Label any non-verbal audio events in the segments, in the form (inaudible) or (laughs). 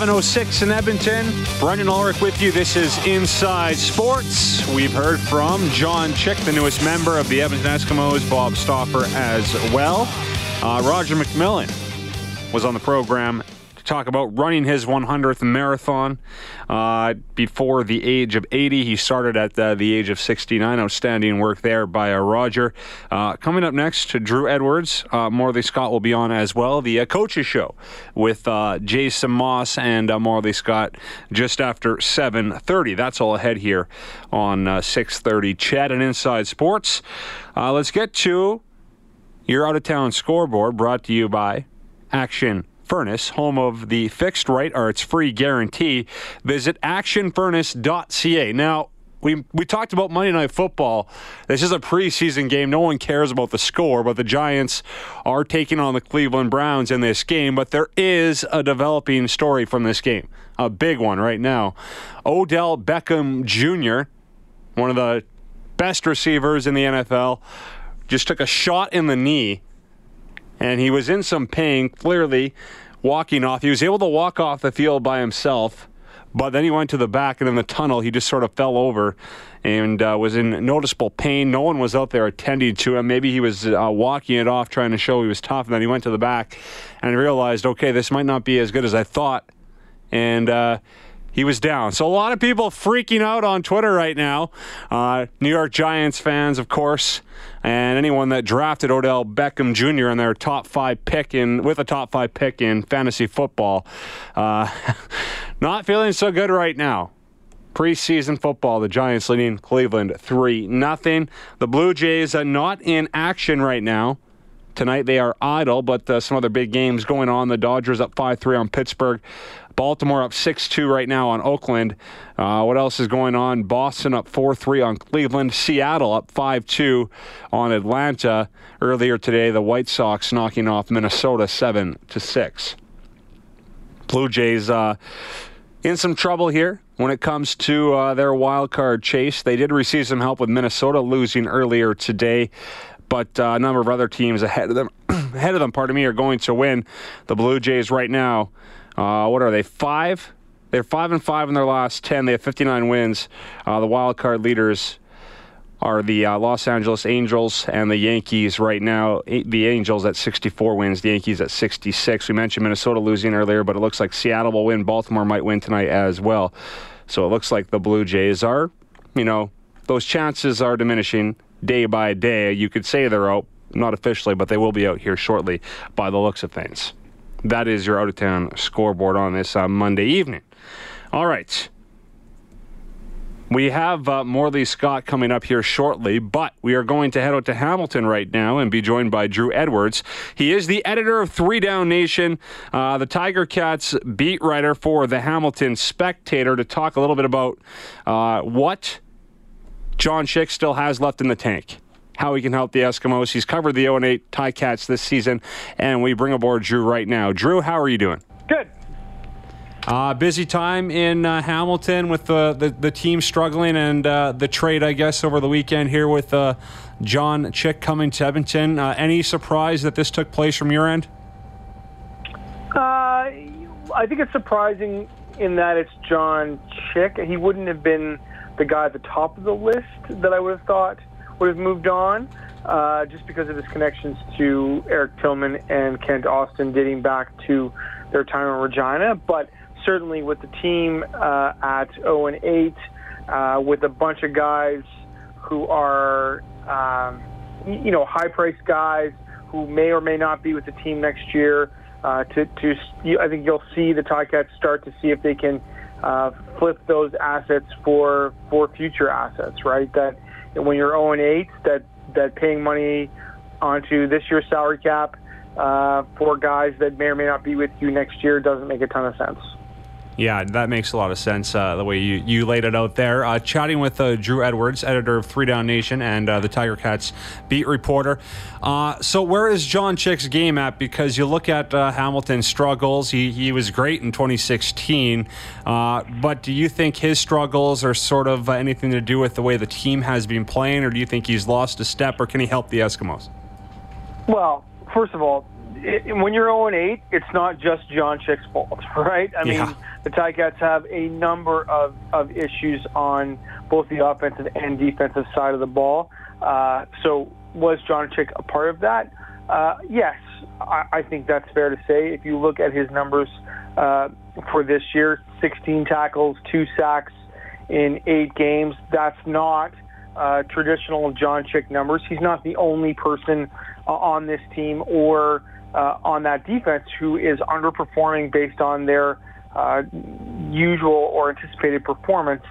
Seven oh six in Edmonton. Brendan Ulrich with you. This is Inside Sports. We've heard from John Chick, the newest member of the Edmonton Eskimos, Bob Stauffer as well. Uh, Roger McMillan was on the program talk about running his 100th marathon uh, before the age of 80. He started at uh, the age of 69. Outstanding work there by uh, Roger. Uh, coming up next to Drew Edwards, Morley Scott will be on as well. The coaches show with Jason Maas and Morley Scott just after 7:30. That's all ahead here on uh, 6:30. CHED and Inside Sports. Let's get to your out of town scoreboard brought to you by Action Furnace, home of the fixed right or its free guarantee. Visit actionfurnace.ca. Now, we, we talked about Monday Night Football. This is a preseason game. No one cares about the score, but the Giants are taking on the Cleveland Browns in this game. But there is a developing story from this game, a big one right now. Odell Beckham Jr., one of the best receivers in the NFL, just took a shot in the knee and he was in some pain, clearly walking off. He was able to walk off the field by himself, but then he went to the back and in the tunnel, he just sort of fell over and uh, was in noticeable pain. No one was out there attending to him. Maybe he was uh, walking it off, trying to show he was tough, and then he went to the back and realized, okay, this might not be as good as I thought. And, uh, he was down. So a lot of people freaking out on Twitter right now. Uh, New York Giants fans, of course, and anyone that drafted Odell Beckham Jr. in their top five pick in with a top five pick in fantasy football, uh, (laughs) not feeling so good right now. Preseason football, the Giants leading Cleveland three nothing. The Blue Jays are not in action right now. Tonight they are idle, but uh, some other big games going on. The Dodgers up 5 3 on Pittsburgh. Baltimore up 6 2 right now on Oakland. Uh, what else is going on? Boston up 4 3 on Cleveland. Seattle up 5 2 on Atlanta. Earlier today, the White Sox knocking off Minnesota 7 to 6. Blue Jays uh, in some trouble here when it comes to uh, their wild card chase. They did receive some help with Minnesota losing earlier today but uh, a number of other teams ahead of them, (clears throat) ahead of them, pardon me, are going to win. The Blue Jays right now, uh, what are they? Five. They're five and five in their last ten. They have 59 wins. Uh, the wild card leaders are the uh, Los Angeles Angels and the Yankees right now. The Angels at 64 wins, the Yankees at 66. We mentioned Minnesota losing earlier, but it looks like Seattle will win. Baltimore might win tonight as well. So it looks like the Blue Jays are, you know, those chances are diminishing day by day. You could say they're out, not officially, but they will be out here shortly by the looks of things. That is your out of town scoreboard on this uh, Monday evening. All right. We have uh, Morley Scott coming up here shortly, but we are going to head out to Hamilton right now and be joined by Drew Edwards. He is the editor of Three Down Nation, uh, the Tiger Cats beat writer for the Hamilton Spectator, to talk a little bit about uh, what John Chick still has left in the tank. How he can help the Eskimos. He's covered the 0 8 Ticats this season, and we bring aboard Drew right now. Drew, how are you doing? Good. Uh, busy time in uh, Hamilton with the, the, the team struggling and uh, the trade, I guess, over the weekend here with uh, John Chick coming to Edmonton. Uh, any surprise that this took place from your end? Uh, I think it's surprising in that it's John Chick. He wouldn't have been the guy at the top of the list that I would have thought would have moved on uh, just because of his connections to Eric Tillman and Kent Austin dating back to their time in Regina. But certainly with the team uh, at 0 and 8, uh, with a bunch of guys who are, um, you know, high priced guys who may or may not be with the team next year. Uh, to, to, I think you'll see the Ticats start to see if they can uh, flip those assets for for future assets, right? That when you're 0 and 8, that that paying money onto this year's salary cap uh, for guys that may or may not be with you next year doesn't make a ton of sense. Yeah, that makes a lot of sense uh, the way you, you laid it out there. Uh, chatting with uh, Drew Edwards, editor of Three Down Nation and uh, the Tiger Cats beat reporter. Uh, so, where is John Chick's game at? Because you look at uh, Hamilton's struggles, he, he was great in 2016. but do you think his struggles are sort of anything to do with the way the team has been playing, or do you think he's lost a step, or can he help the Eskimos? Well, first of all, it, when you're 0 8, it's not just John Chick's fault, (laughs) right? I yeah. mean, the Ticats have a number of, of issues on both the offensive and defensive side of the ball. Uh, so, was John Chick a part of that? Uh, yes, I, I, think that's fair to say. If you look at his numbers uh, for this year 16 tackles, two sacks in eight games, that's not uh, traditional John Chick numbers. He's not the only person uh, on this team or uh, on that defense who is underperforming based on their uh, usual or anticipated performance.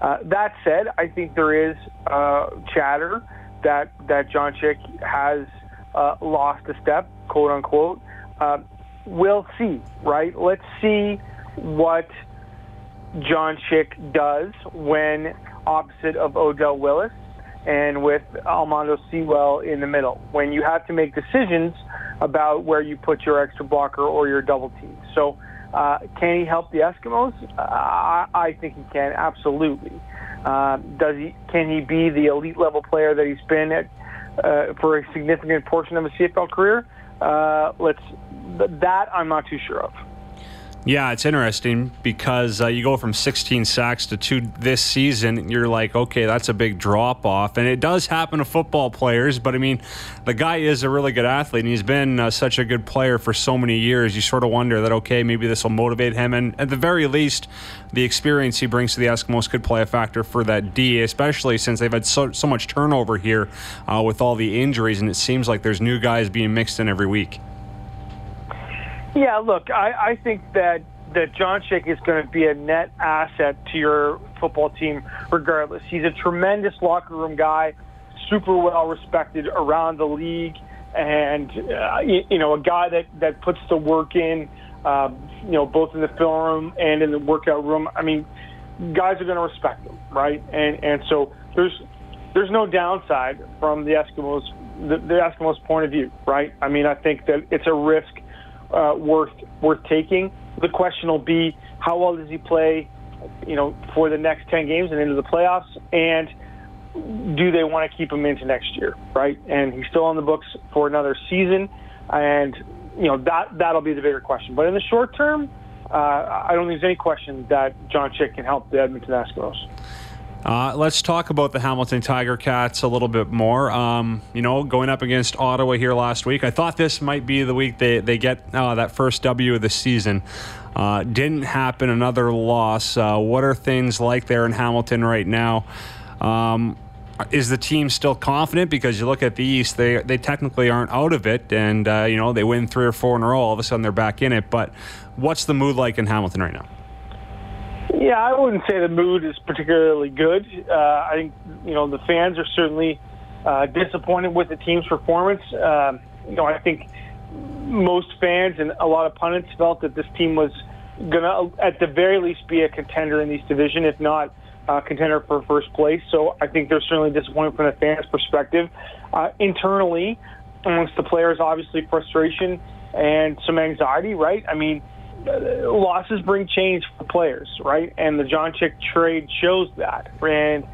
Uh, that said, I think there is uh, chatter that that John Chick has uh, lost a step, quote unquote. Uh, we'll see, right? Let's see what John Chick does when opposite of Odell Willis and with Almondo Sewell in the middle. When you have to make decisions about where you put your extra blocker or your double team. So, uh, can he help the Eskimos? Uh, I think he can, absolutely. Uh, does he? Can he be the elite level player that he's been at uh, for a significant portion of his CFL career? Uh, let's. That I'm not too sure of. Yeah, it's interesting because uh, you go from 16 sacks to two this season. You're like, okay, that's a big drop off. And it does happen to football players, but I mean, the guy is a really good athlete and he's been uh, such a good player for so many years. You sort of wonder that, okay, maybe this will motivate him. And at the very least, the experience he brings to the Eskimos could play a factor for that D, especially since they've had so, so much turnover here uh, with all the injuries. And it seems like there's new guys being mixed in every week. Yeah, look, I, I think that that John Chick is going to be a net asset to your football team, regardless. He's a tremendous locker room guy, super well respected around the league, and uh, you, you know a guy that that puts the work in, uh, you know, both in the film room and in the workout room. I mean, guys are going to respect him, right? And and so there's there's no downside from the Eskimos the, the Eskimos point of view, right? I mean, I think that it's a risk uh, worth worth taking. The question will be how well does he play, you know, for the next ten games and into the playoffs, and do they want to keep him into next year, right? And he's still on the books for another season, and you know that that'll be the bigger question. But in the short term, uh, I don't think there's any question that John Chick can help the Edmonton Eskimos. Uh, let's talk about the Hamilton Tiger Cats a little bit more. Um, you know, going up against Ottawa here last week, I thought this might be the week they, they get uh, that first W of the season. Uh, didn't happen, another loss. Uh, what are things like there in Hamilton right now? Um, is the team still confident? Because you look at the East, they they technically aren't out of it, and uh, you know they win three or four in a row. All of a sudden, they're back in it. But what's the mood like in Hamilton right now? Yeah, I wouldn't say the mood is particularly good. Uh, I think you know the fans are certainly uh, disappointed with the team's performance. Uh, you know, I think most fans and a lot of pundits felt that this team was going to, at the very least, be a contender in this division, if not a contender for first place. So I think they're certainly disappointed from the fans' perspective. Uh, internally, amongst the players, obviously frustration and some anxiety. Right? I mean losses bring change for players, right? And the John Chick trade shows that. And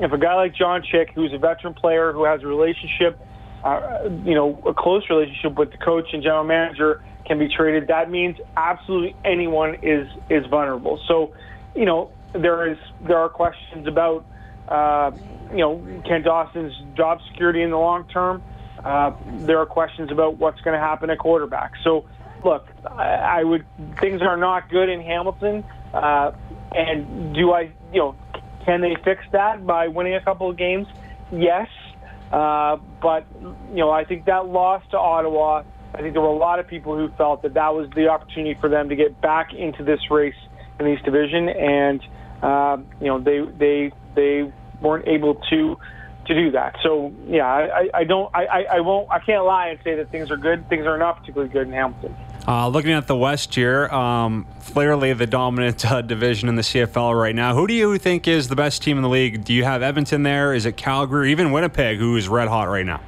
if a guy like John Chick, who's a veteran player who has a relationship, uh, you know, a close relationship with the coach and general manager, can be traded, that means absolutely anyone is is vulnerable. So, you know, there is there are questions about uh, you know, Kent Austin's job security in the long term. Uh, there are questions about what's going to happen at quarterback. So, look, I, I would things are not good in Hamilton, uh, and do I, you know, can they fix that by winning a couple of games? Yes, uh, but you know, I think that loss to Ottawa. I think there were a lot of people who felt that that was the opportunity for them to get back into this race in East Division, and uh, you know, they they they weren't able to to do that. So yeah, I, I don't, I, I won't, I can't lie and say that things are good. Things are not particularly good in Hamilton. Uh, looking at the West here, um, clearly the dominant uh, division in the CFL right now. Who do you think is the best team in the league? Do you have Edmonton there? Is it Calgary? Or even Winnipeg, who is red hot right now?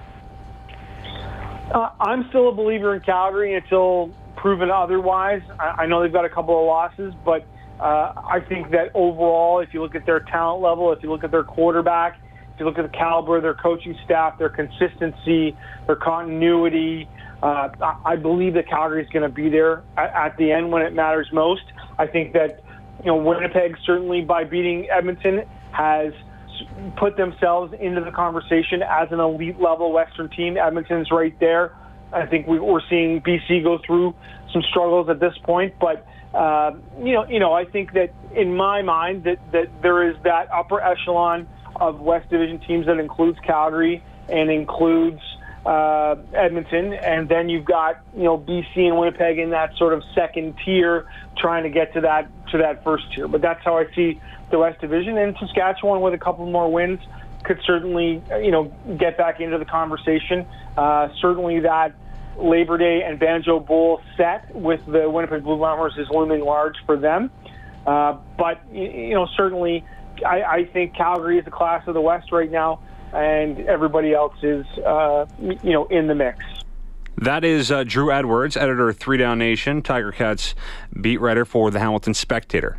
Uh, I'm still a believer in Calgary until proven otherwise. I, I know they've got a couple of losses, but uh, I think that overall, if you look at their talent level, if you look at their quarterback, if you look at the caliber of their coaching staff, their consistency, their continuity, uh, I believe that Calgary is going to be there at, the end when it matters most. I think that you know Winnipeg certainly by beating Edmonton has put themselves into the conversation as an elite level Western team. Edmonton's right there. I think we, we're seeing BC go through some struggles at this point, but uh, you know, you know, I think that in my mind that that there is that upper echelon of West Division teams that includes Calgary and includes uh, Edmonton, and then you've got you know BC and Winnipeg in that sort of second tier, trying to get to that to that first tier. But that's how I see the West Division, and Saskatchewan with a couple more wins could certainly you know get back into the conversation. Uh, certainly that. Labor Day and Banjo Bowl set with the Winnipeg Blue Bombers is looming large for them. Uh, but you know, certainly I, I think Calgary is the class of the West right now, and everybody else is, uh, you know, in the mix. That is uh, Drew Edwards, editor of Three Down Nation, Tiger Cats beat writer for the Hamilton Spectator.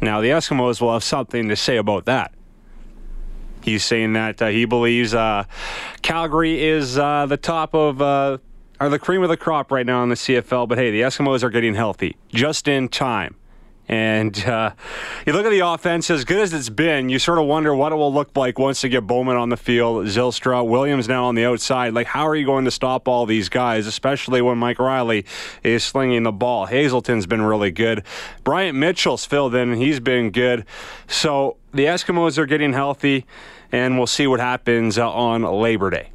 Now, the Eskimos will have something to say about that. He's saying that uh, he believes uh, Calgary is uh, the top of uh, are the cream of the crop right now in the CFL. But hey, the Eskimos are getting healthy just in time. And uh, you look at the offense, as good as it's been, you sort of wonder what it will look like once they get Bowman on the field, Zylstra, Williams now on the outside. Like, how are you going to stop all these guys, especially when Mike Reilly is slinging the ball? Hazelton's been really good. Bryant Mitchell's filled in, and he's been good. So the Eskimos are getting healthy, and we'll see what happens uh, on Labor Day.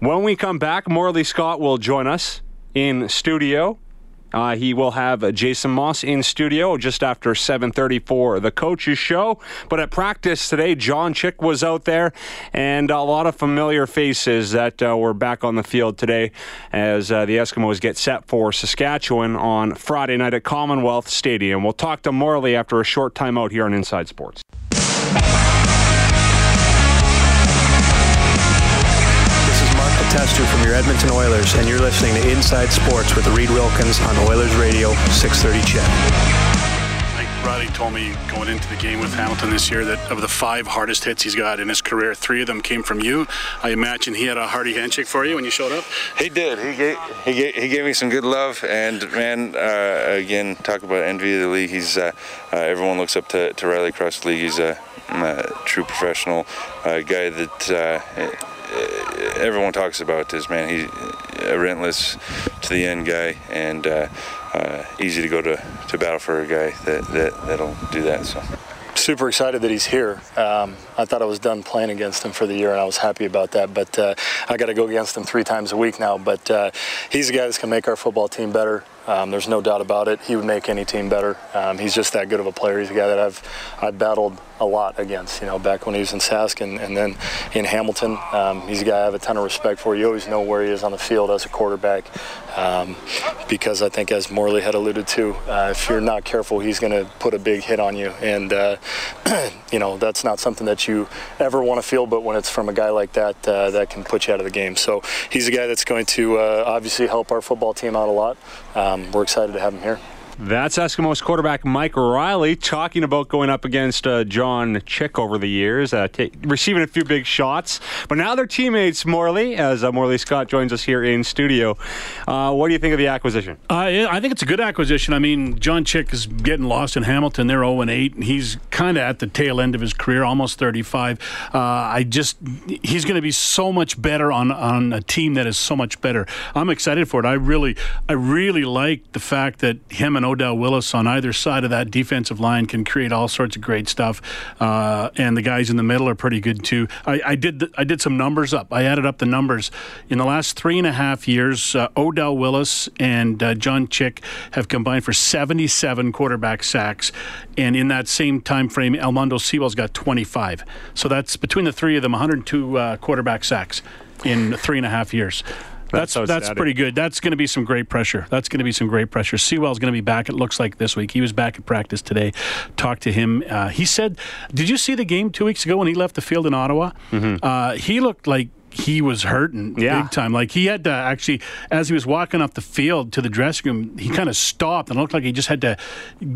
When we come back, Morley Scott will join us in studio. Uh, he will have Jason Maas in studio just after 7:30 for the coaches show. But at practice today, John Chick was out there, and a lot of familiar faces that uh, were back on the field today as uh, the Eskimos get set for Saskatchewan on Friday night at Commonwealth Stadium. We'll talk to Morley after a short time out here on Inside Sports. Tester from your Edmonton Oilers, and you're listening to Inside Sports with Reid Wilkins on Oilers Radio 630 CHED. Mike Reilly told me going into the game with Hamilton this year that of the five hardest hits he's got in his career, three of them came from you. I imagine he had a hearty handshake for you when you showed up. He did. He gave he gave, he gave me some good love, and man, uh, again, talk about envy of the league. He's uh, uh, everyone looks up to, to Reilly across the league. He's a, a true professional uh, guy that uh, uh, everyone talks about this man. He's a relentless to the end guy, and uh, uh, easy to go to, to battle for a guy that, that that'll do that. So. Super excited that he's here. Um, I thought I was done playing against him for the year, and I was happy about that. But uh, I got to go against him three times a week now. But uh, he's a guy that's going to make our football team better. Um, there's no doubt about it. He would make any team better. Um, he's just that good of a player. He's a guy that I've I battled a lot against. You know, back when he was in Sask and, and then in Hamilton, um, he's a guy I have a ton of respect for. You always know where he is on the field as a quarterback, um, because I think as Morley had alluded to, uh, if you're not careful, he's going to put a big hit on you, and uh, (clears throat) you know that's not something that you ever want to feel. But when it's from a guy like that, uh, that can put you out of the game. So he's a guy that's going to uh, obviously help our football team out a lot. Um, we're excited to have him here. That's Eskimos quarterback Mike Reilly talking about going up against uh, John Chick over the years, uh, t- receiving a few big shots. But now they're teammates, Morley, as uh, Morley Scott joins us here in studio. Uh, what do you think of the acquisition? Uh, I think it's a good acquisition. I mean, John Chick is getting lost in Hamilton. They're 0 8. and He's kind of at the tail end of his career, almost 35. Uh, I just, he's going to be so much better on, on a team that is so much better. I'm excited for it. I really, I really like the fact that him and Odell Willis on either side of that defensive line can create all sorts of great stuff. Uh, and the guys in the middle are pretty good too. I, I did I did some numbers up. I added up the numbers in the last three and a half years. Uh, Odell Willis and uh, John Chick have combined for 77 quarterback sacks, and in that same time frame, Almondo Sewell's got 25. So that's between the three of them, 102 uh, quarterback sacks in three and a half years. That's that's, that's pretty good. That's going to be some great pressure. That's going to be some great pressure. Sewell's going to be back. It looks like this week. He was back at practice today. Talked to him. Uh, he said, "Did you see the game two weeks ago when he left the field in Ottawa? Mm-hmm. Uh, he looked like." He was hurting yeah. big time. Like he had to actually, as he was walking off the field to the dressing room, he kind of stopped and looked like he just had to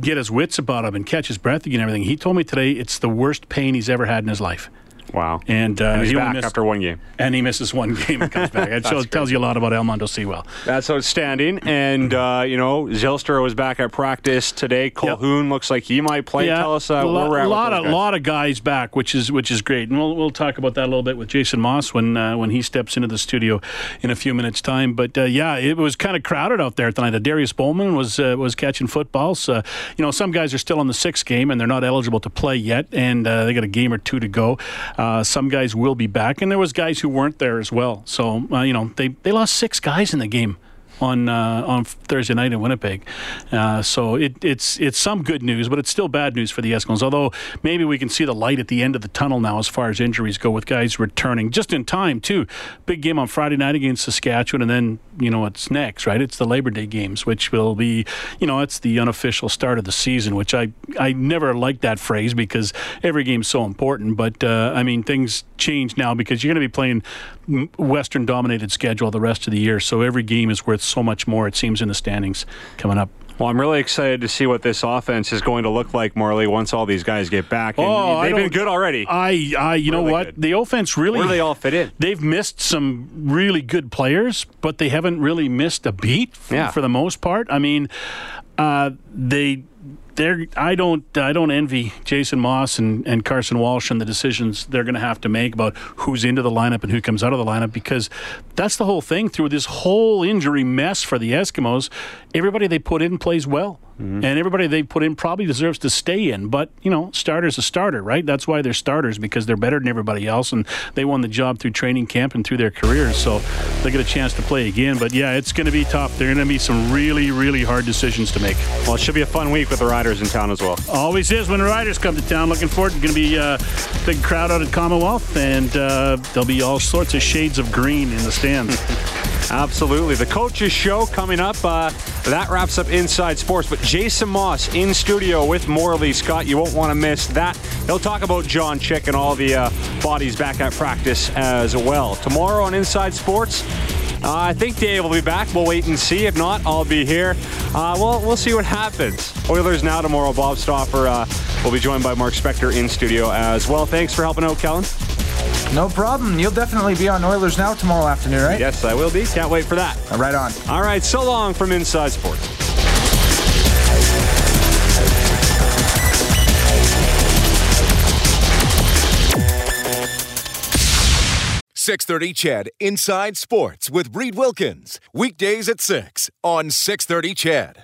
get his wits about him and catch his breath again. And everything. He told me today it's the worst pain he's ever had in his life. Wow. And, uh, and he's he back miss, after one game. And he misses one game and comes back. (laughs) It shows, tells you a lot about Almondo Sewell. That's outstanding. And, uh, you know, Zylstra was back at practice today. Colquhoun yep. looks like he might play. Yeah. Tell us uh, a lot, where we're at. A lot, of, lot of guys back, which is which is great. And we'll, we'll talk about that a little bit with Jason Maas when uh, when he steps into the studio in a few minutes' time. But, uh, yeah, it was kind of crowded out there tonight. Adarius Bowman was, uh, was catching footballs. you know, some guys are still on the sixth game and they're not eligible to play yet. And they got a game or two to go. Some guys will be back, and there was guys who weren't there as well. So uh, you know they they lost six guys in the game on uh, on Thursday night in Winnipeg. Uh, so it, it's it's some good news, but it's still bad news for the Eskimos. Although maybe we can see the light at the end of the tunnel now as far as injuries go, with guys returning just in time too. Big game on Friday night against Saskatchewan, and then you know what's next, right? It's the Labor Day games, which will be you know it's the unofficial start of the season, which I I never liked that phrase because every game's so important. But uh, I mean things change now because you're going to be playing Western dominated schedule the rest of the year, so every game is worth so much more, it seems, in the standings coming up. Well, I'm really excited to see what this offense is going to look like, Morley, once all these guys get back. And oh, they've been good already. I, I you really know what? Good. The offense really. Where do they all fit in? They've missed some really good players, but they haven't really missed a beat yeah. for the most part. I mean, uh, they they're I don't I don't envy Jason Maas and, and Carson Walch and the decisions they're going to have to make about who's into the lineup and who comes out of the lineup because that's the whole thing through this whole injury mess for the Eskimos. Everybody they put in plays well. Mm-hmm. And everybody they put in probably deserves to stay in. But, you know, starter's a starter, right? That's why they're starters because they're better than everybody else and they won the job through training camp and through their careers. So they get a chance to play again. But yeah, it's going to be tough. There are going to be some really, really hard decisions to make. Well, it should be a fun week with the Riders in town as well. Always is when the Riders come to town. Looking forward. Going to be a big crowd out at Commonwealth and uh, there'll be all sorts of shades of green in the stands. (laughs) Absolutely. The coaches show coming up. Uh, that wraps up Inside Sports. But Jason Maas in studio with Morley Scott. You won't want to miss that. He'll talk about John Chick and all the uh, bodies back at practice as well. Tomorrow on Inside Sports, uh, I think Dave will be back. We'll wait and see. If not, I'll be here. Uh, well, we'll see what happens. Oilers now tomorrow. Bob Stauffer uh, will be joined by Mark Spector in studio as well. Thanks for helping out, Kellen. No problem. You'll definitely be on Oilers Now tomorrow afternoon, right? Yes, I will be. Can't wait for that. Right on. All right, so long from Inside Sports. Six thirty CHED. Inside Sports with Reid Wilkins weekdays at six on six thirty CHED.